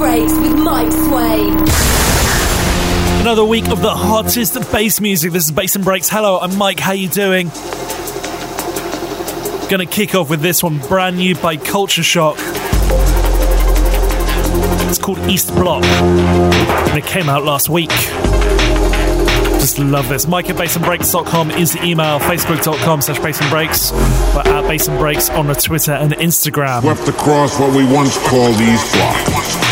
Breaks with Mike Swain. Another week of the hottest bass music. This is Bass and Breaks. Hello, I'm Mike. How you doing? Gonna kick off with this one, brand new by Culture Shock. It's called East Block, and it came out last week. Just love this. Mike at bassandbreaks.com is the email, facebook.com slash bassandbreaks, but at Bass and Breaks on the Twitter and Instagram. Swept across what we once called East Block.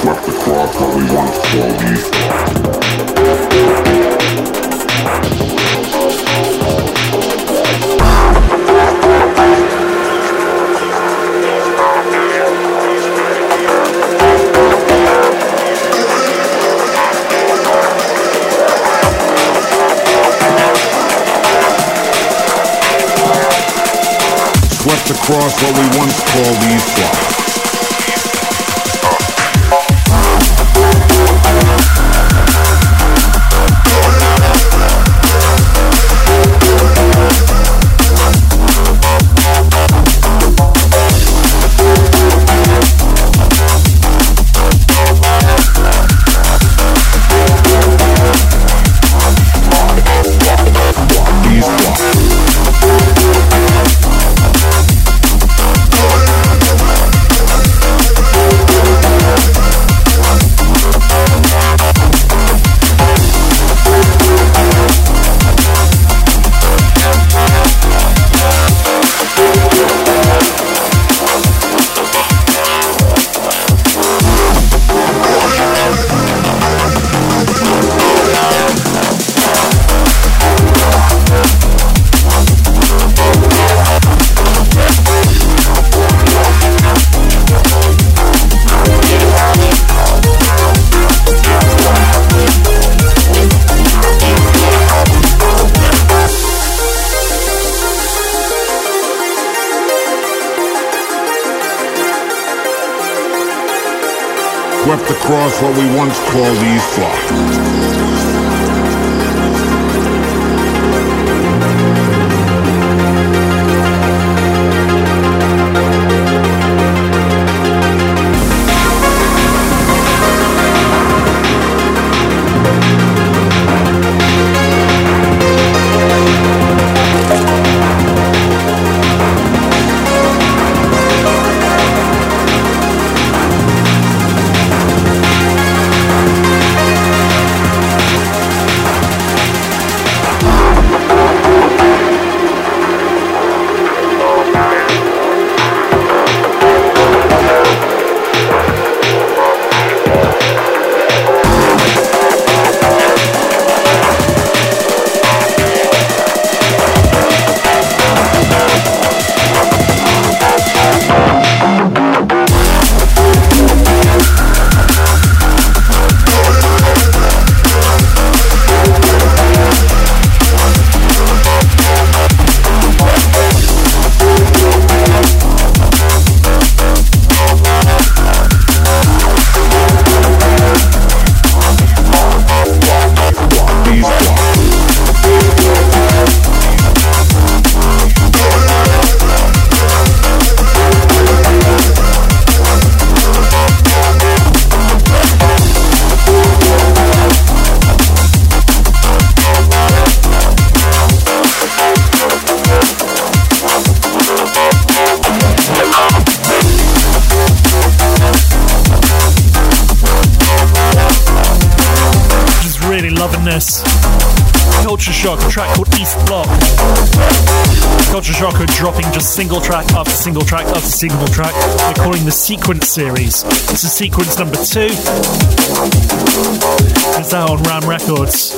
Swept across what we once called East across what we once called East Block. We once called these Block. Just single track after single track after single track. They're calling the Sequence series. This is sequence number two. It's out on Ram Records.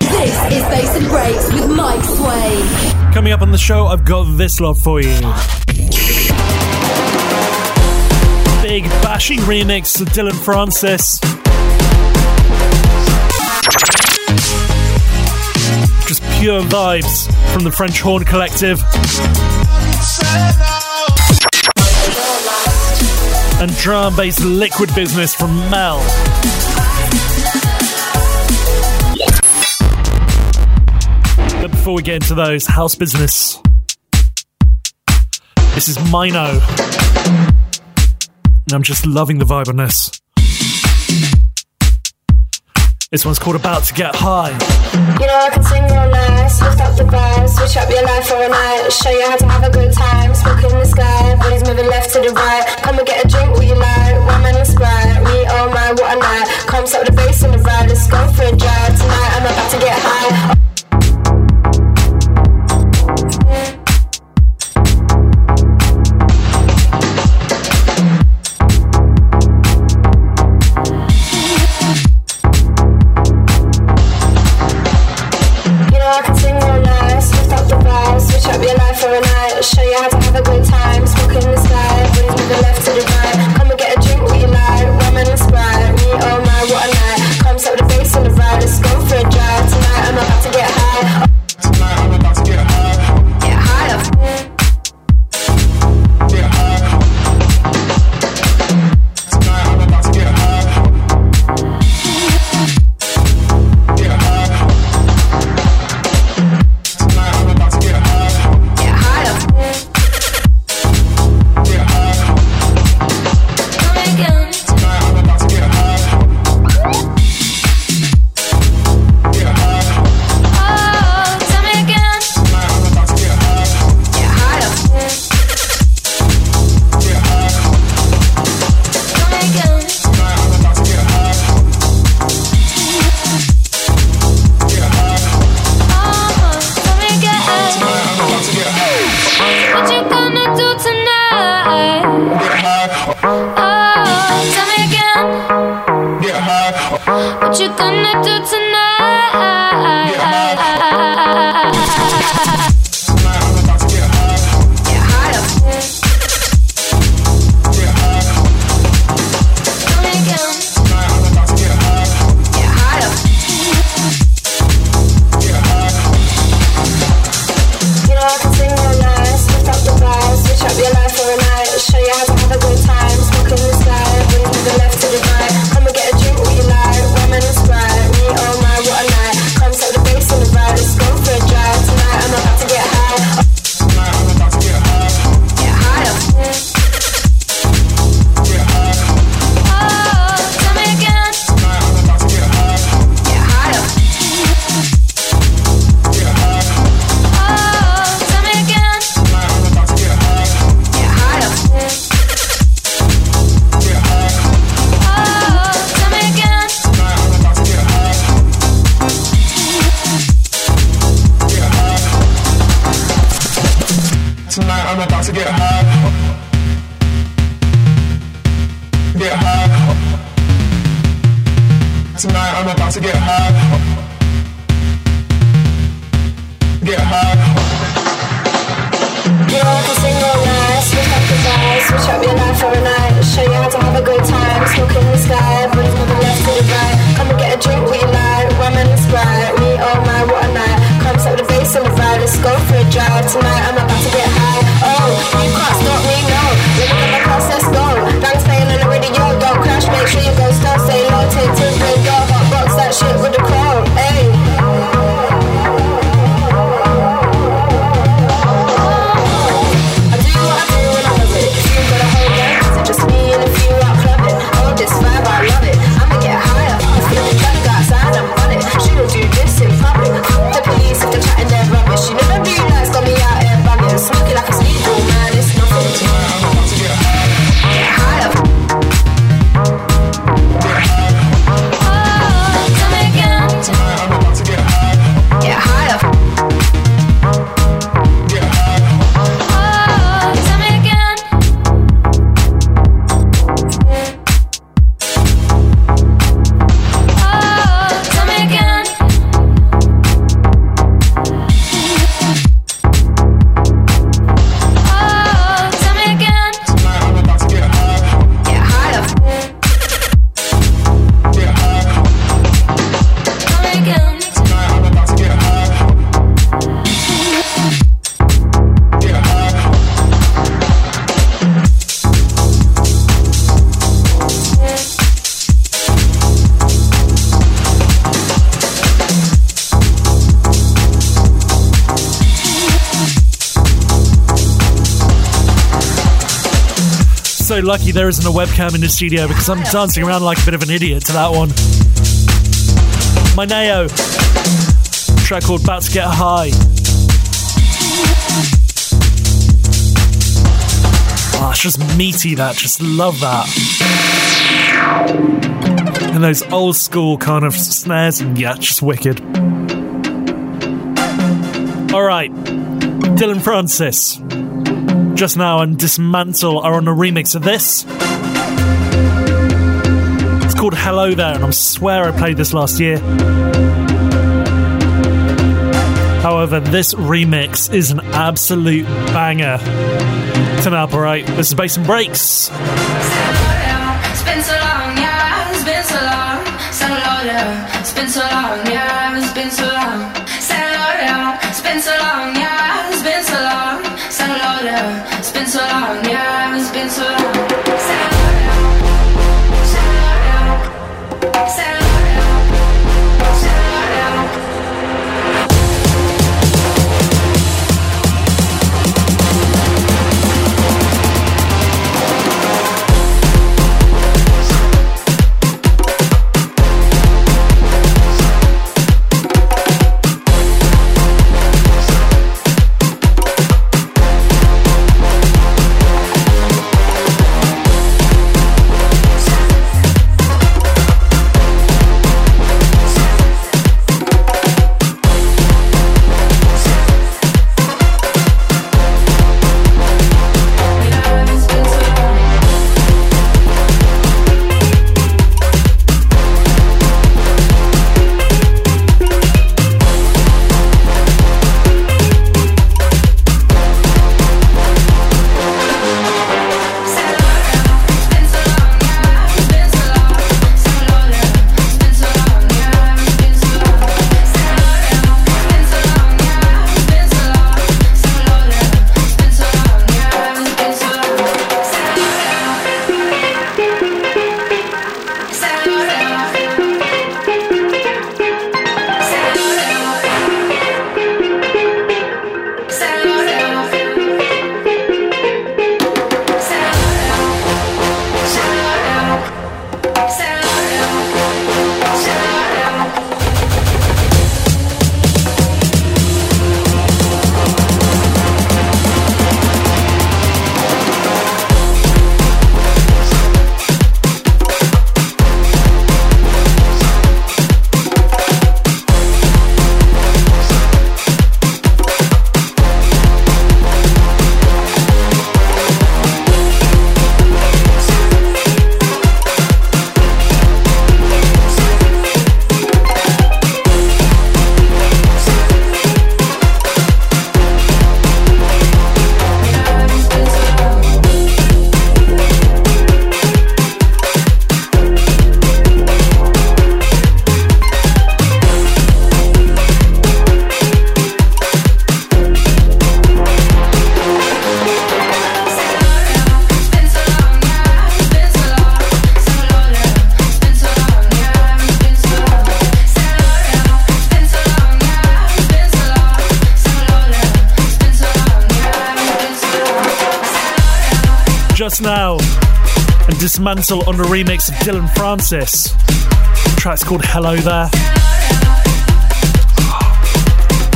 This is Bass and Breaks with Mike Swain. Coming up on the show, I've got this lot for you. Big bashing remix of Dillon Francis. Just pure vibes from the French Horn Collective. And drum bass liquid business from Mel. But before we get into those, house business. This is Mino. And I'm just loving the vibe on this. This one's called About to Get High. You know I can sing real nice, lift up the switch up your life for a night, show you how to have a good time, smoke in the sky, moving left to the right, come lucky there isn't a webcam in the studio because I'm dancing around like a bit of an idiot to that one. My Neo track called About to Get High. Oh, it's just meaty, that. Just love that. And those old school kind of snares, and yeah, just wicked. Alright, Dillon Francis. Just now, and Dismantle are on a remix of this. It's called Hello There, and I swear I played this last year. However, this remix is an absolute banger. Turn up, alright? This is Bass and Breaks. It's been so long, yeah, it's been so long. Dismantle on the remix of Dillon Francis. The track's called Hello There.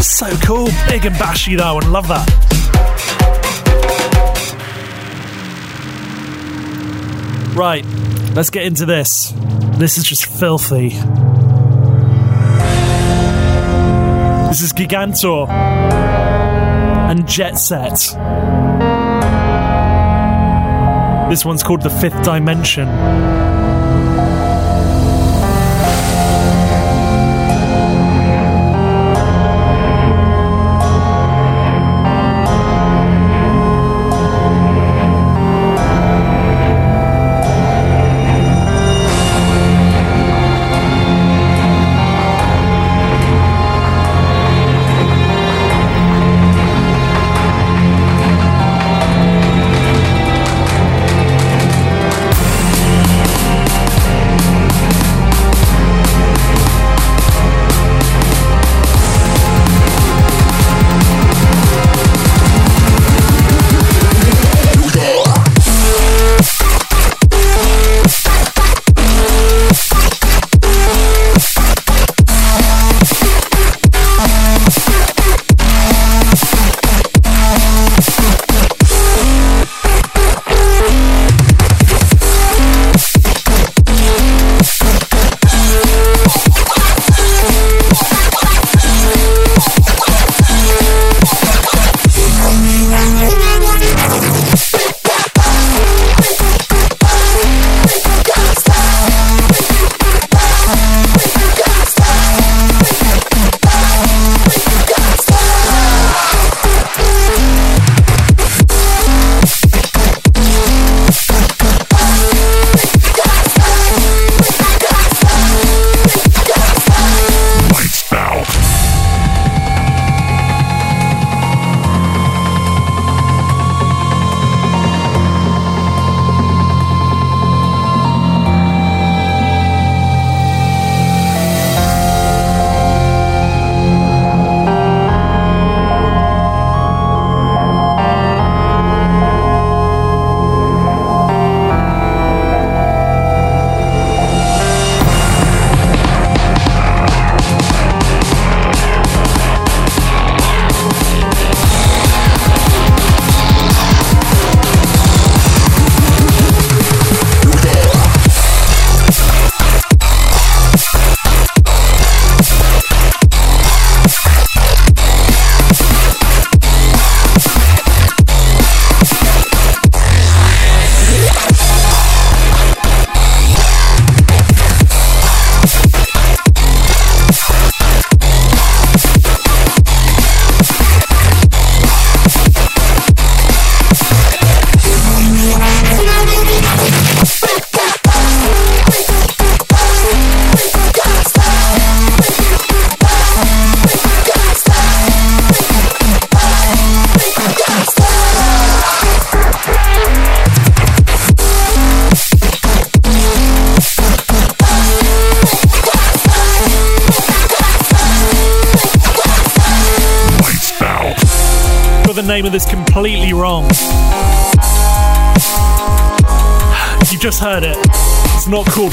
So cool, big and bashy though, and love that. Right, let's get into this. This is just filthy. This is Gigantor and Jet Set. This one's called The Fifth Dimension.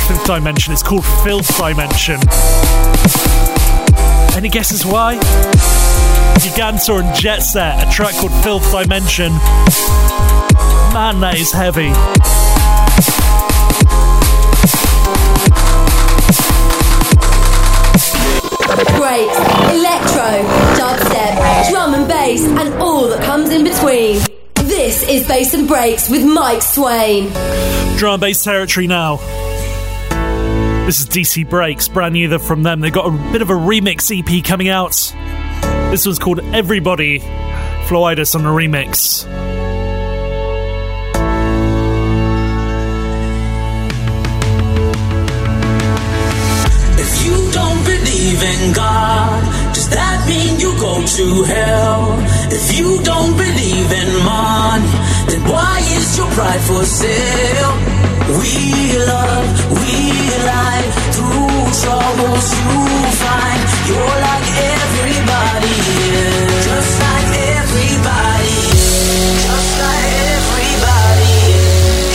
Fifth Dimension, it's called Filth Dimension. Any guesses why? Gigantor and Jet Set, a track called Filth Dimension. Man, that is heavy. Breaks, electro, dubstep, drum and bass, and all that comes in between. This is Bass and Breaks with Mike Swain. Drum and bass territory now. This is DC Breaks, brand new from them. They've got a bit of a remix EP coming out. This was called Everybody. Floidus on the remix. To hell? If you don't believe in money, then why is your pride for sale? We love, we lie through troubles you find. You're like everybody, else. just like everybody, just like everybody,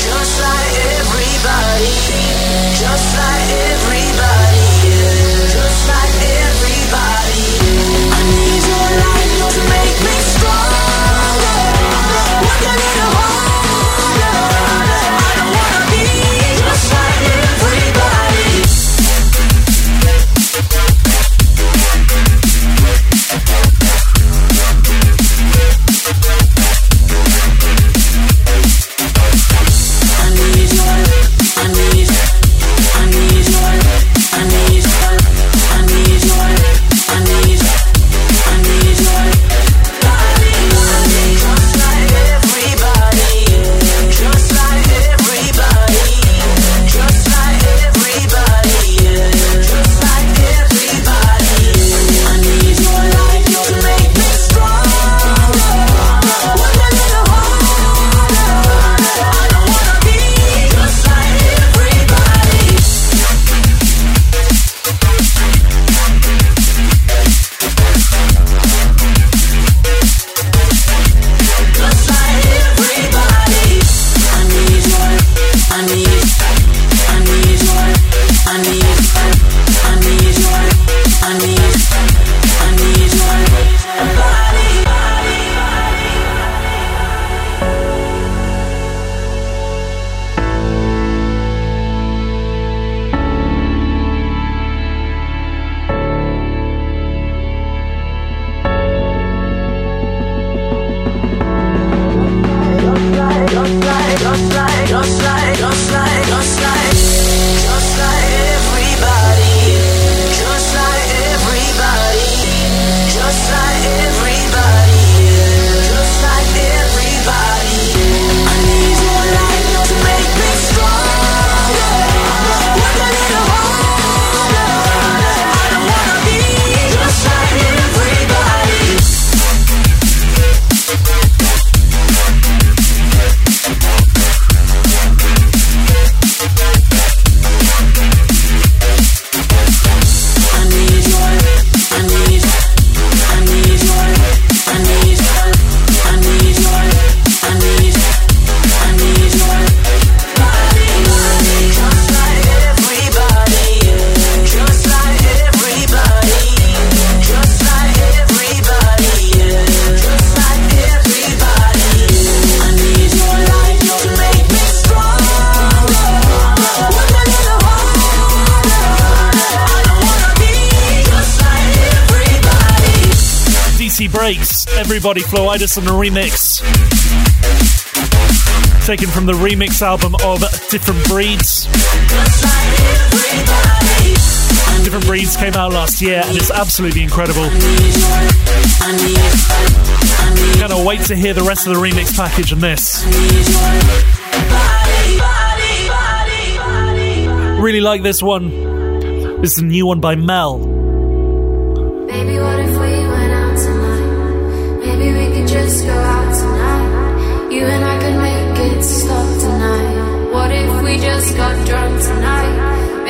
just like everybody, just like everybody, light make me stronger. Work a little Everybody Floidus on the remix. Taken from the remix album of Different Breeds. Different Breeds came out last year and it's absolutely incredible. Cannot wait to hear the rest of the remix package on this. body, body, body, body, body. Really like this one. This is a new one by Mel.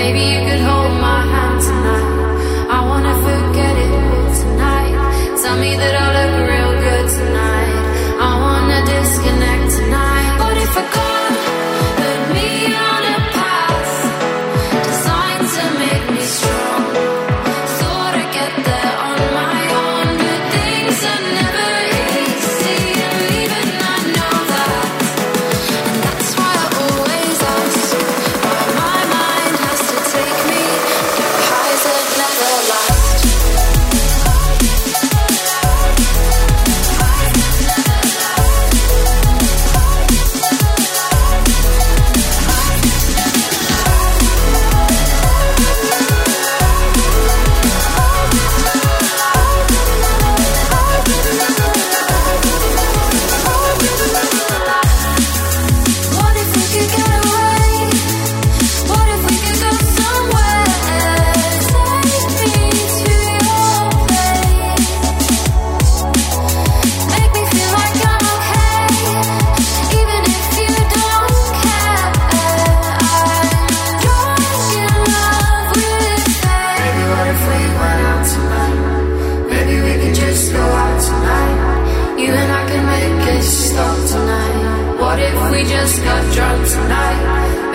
Maybe you could hold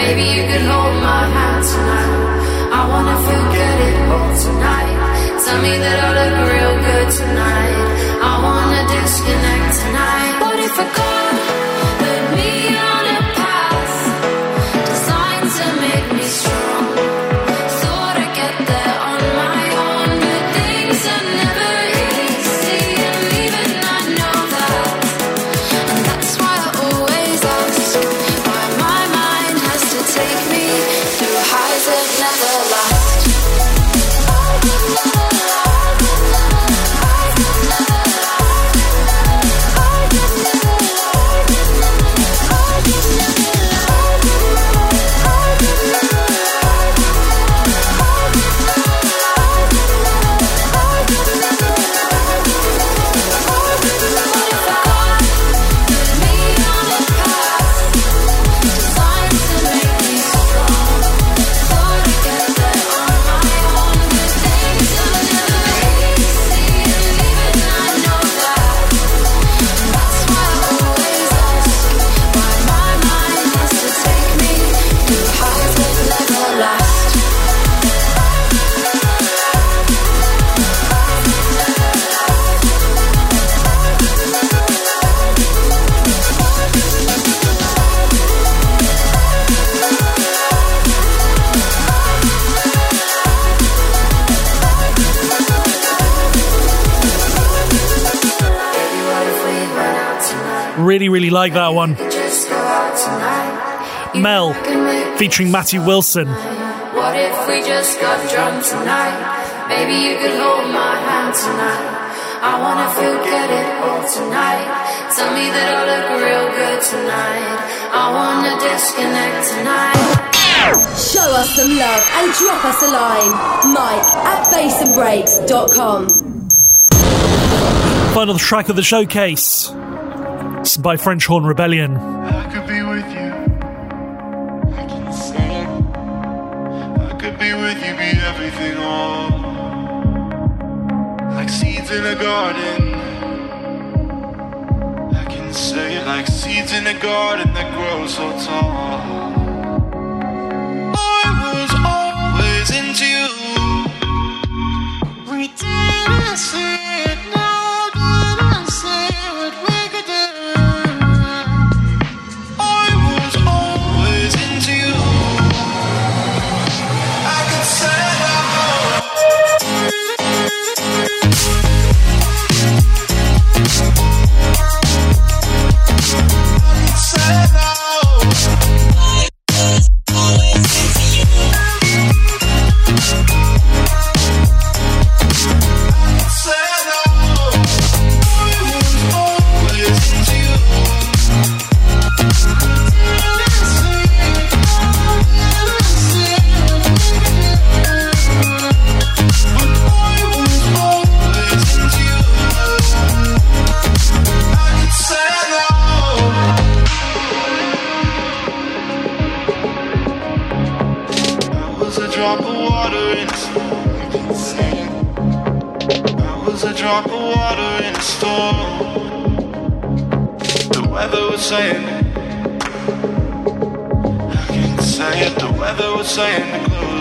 Maybe you could hold my hand tonight. I wanna forget it all tonight. Tell me that I look real good tonight. I wanna disconnect tonight. What if I call? Really, really like that one. Just go out tonight. Mel, featuring Matthew Wilson. What if we just got drunk tonight? Maybe you could hold my hand tonight. I wanna forget it all tonight. Tell me that I look real good tonight. I wanna disconnect tonight. Show us some love and drop us a line. Mike at bassandbreaks.com. Final track of the showcase. It's by French Horn Rebellion. I could be with you. I can say it. I could be with you, be everything all. Like seeds in a garden. I can say it like seeds in a garden that grow so tall. I was always into you. We didn't see it, now didn't see what I was a drop of water in a storm. The weather was saying, I can say it. The weather was saying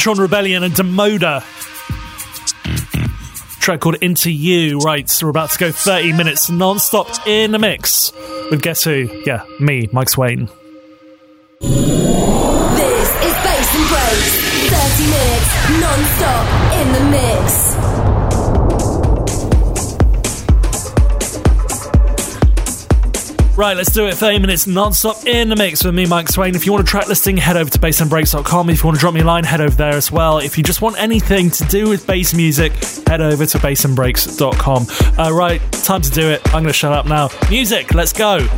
French Horn Rebellion and Demoda. Track called Into You. Right, so we're about to go 30 minutes non stop in the mix with guess who? Yeah, me, Mike Swain. This is Bass and Breaks. 30 minutes non stop in the mix. Right, let's do it. 30 minutes non-stop in the mix with me, Mike Swain. If you want a track listing, head over to bassandbreaks.com. If you want to drop me a line, head over there as well. If you just want anything to do with bass music, head over to bassandbreaks.com. Uh, right, time to do it. I'm going to shut up now. Music, let's go.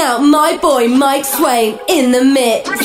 Out my boy Mike Swain in the mix.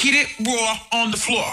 hit it raw on the floor.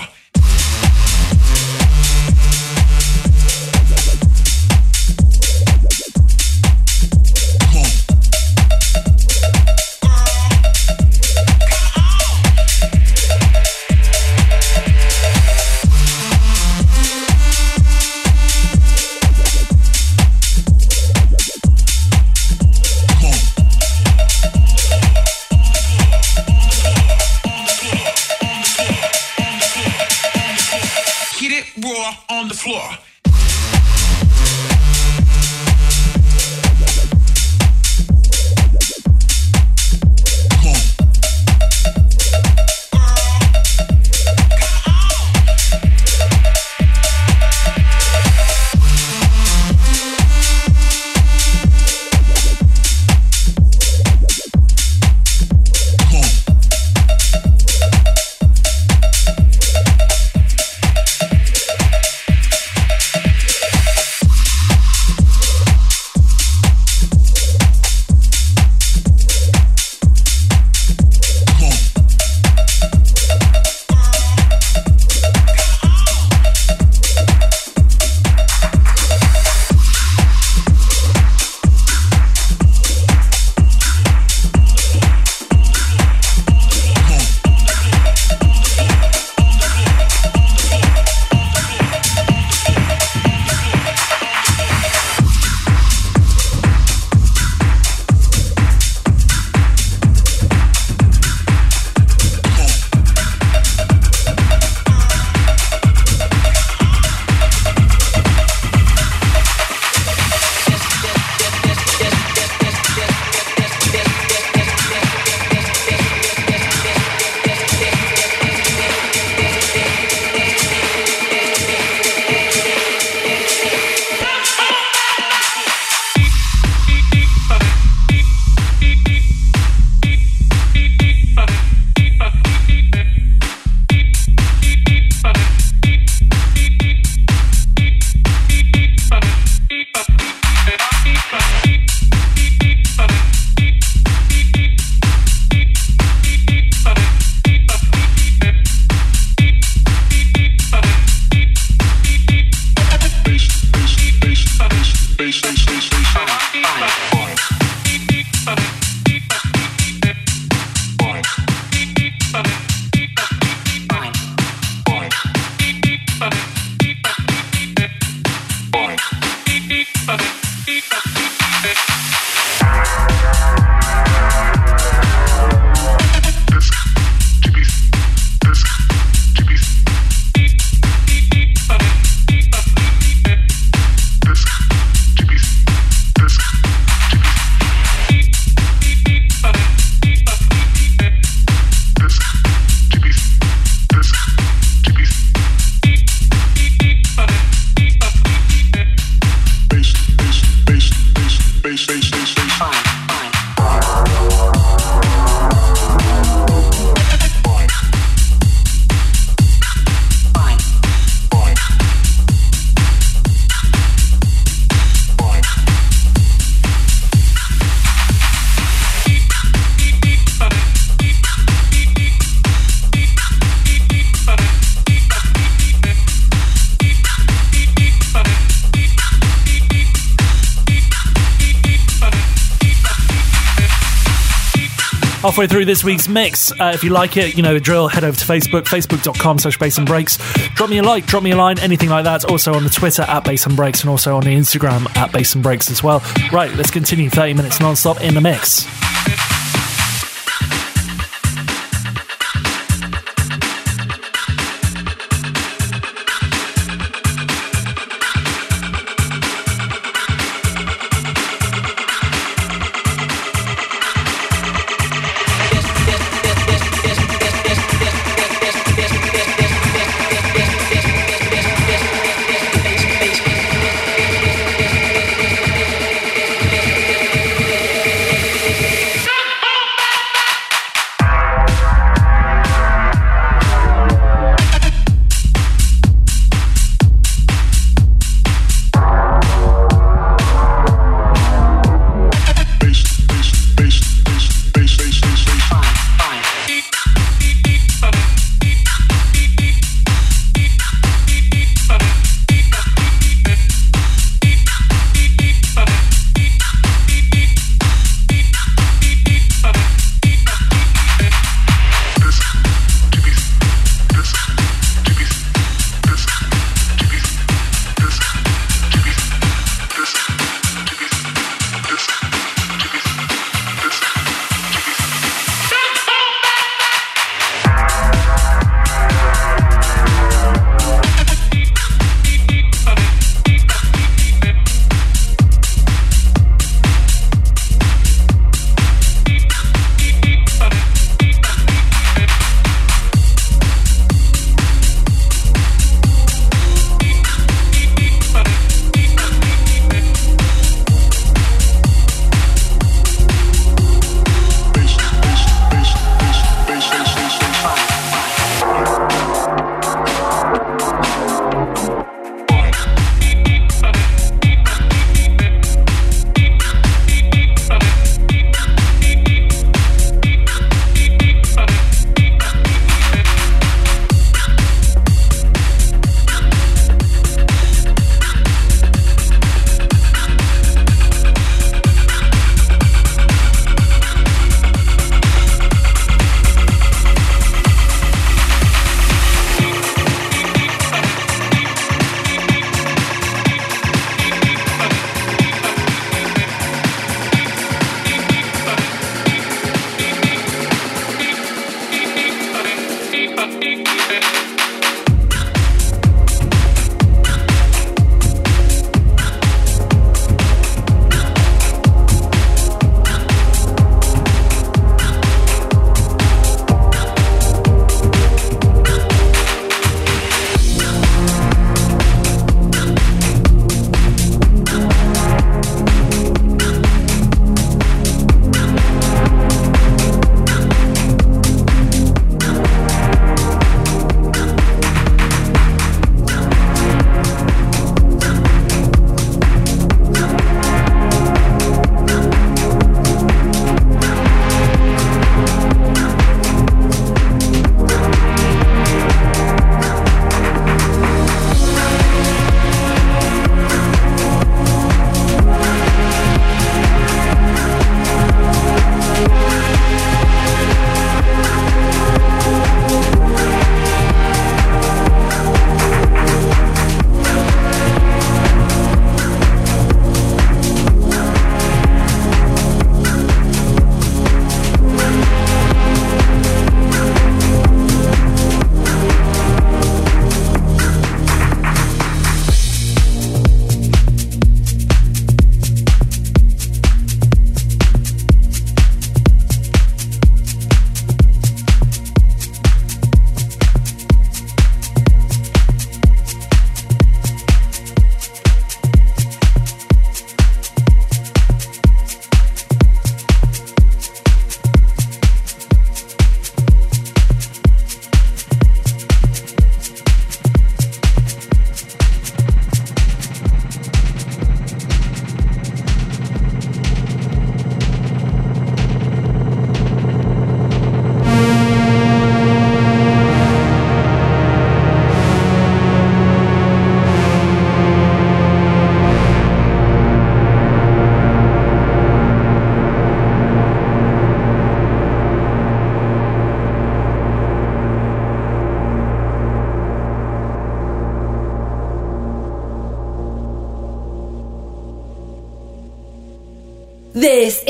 Halfway through this week's mix. Uh, if you like it, you know the drill. Head over to Facebook, facebook.com slash bass and breaks. Drop me a like, drop me a line, anything like that. Also on the Twitter at bass and breaks and also on the Instagram at bass and breaks as well. Right, let's continue 30 minutes non-stop in the mix.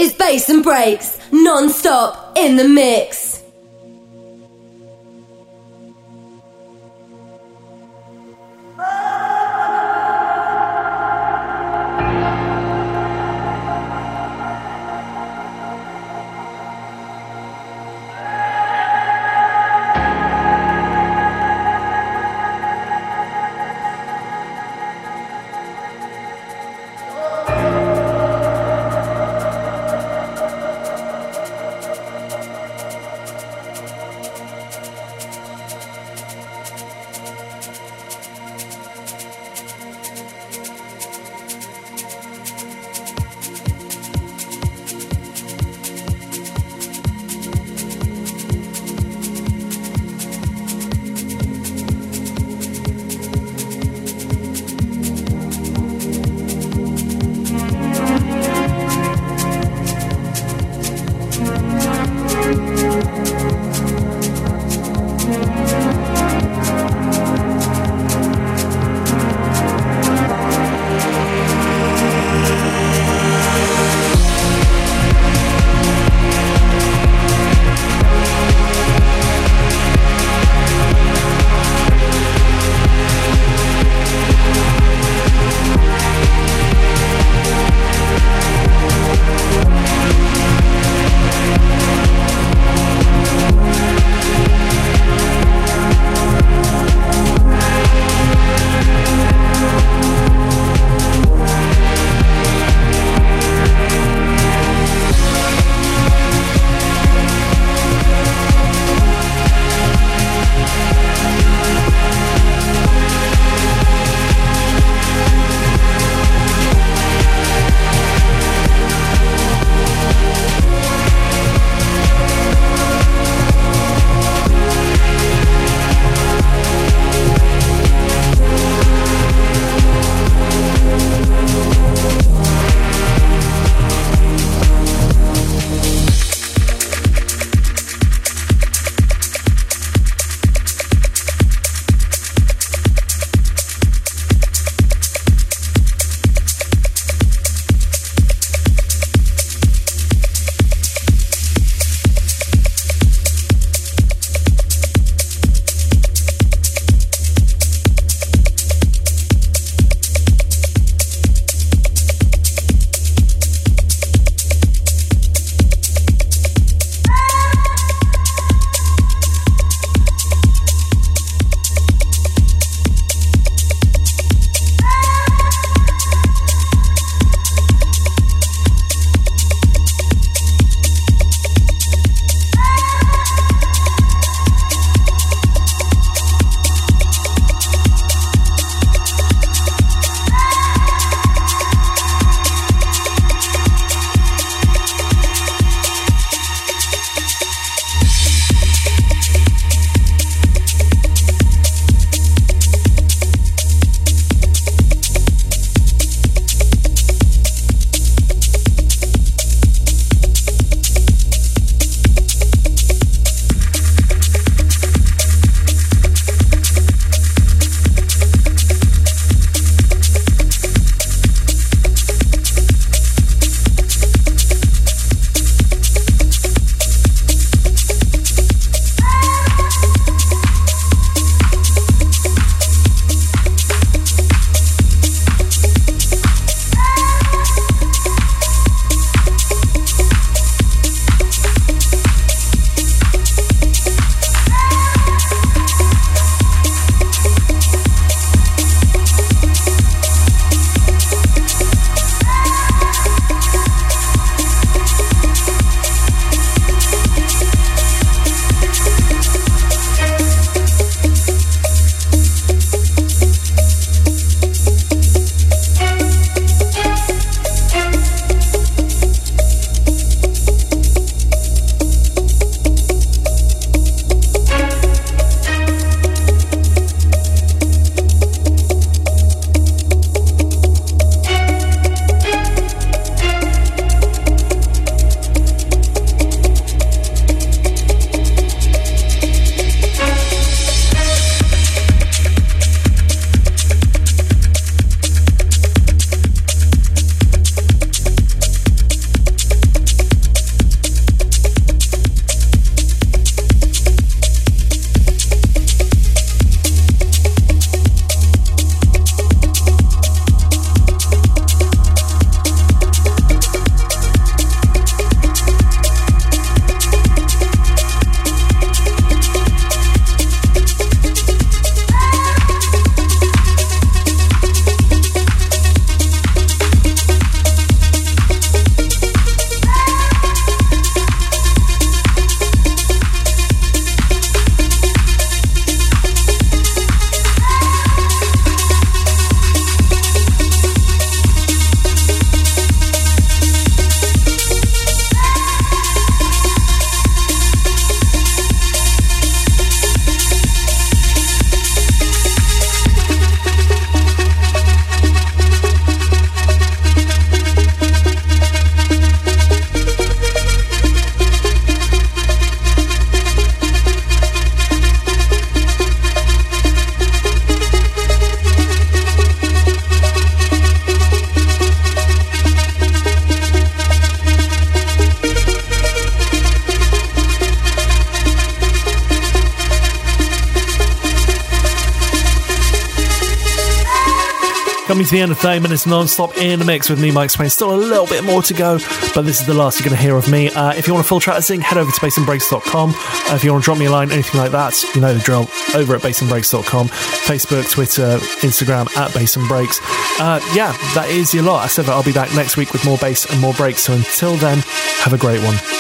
Is Bass and Breaks, non-stop in the mix. To the end of 30 minutes non-stop in the mix with me, Mike Swain. Still a little bit more to go, but this is the last you're going to hear of me. Uh, if you want a full track zing, head over to bassandbreaks.com. Uh, if you want to drop me a line, anything like that, you know the drill, over at bassandbreaks.com. Facebook, Twitter, Instagram, at Bass and Breaks. Uh, yeah, that is your lot. I said that I'll be back next week with more bass and more breaks. So until then, have a great one.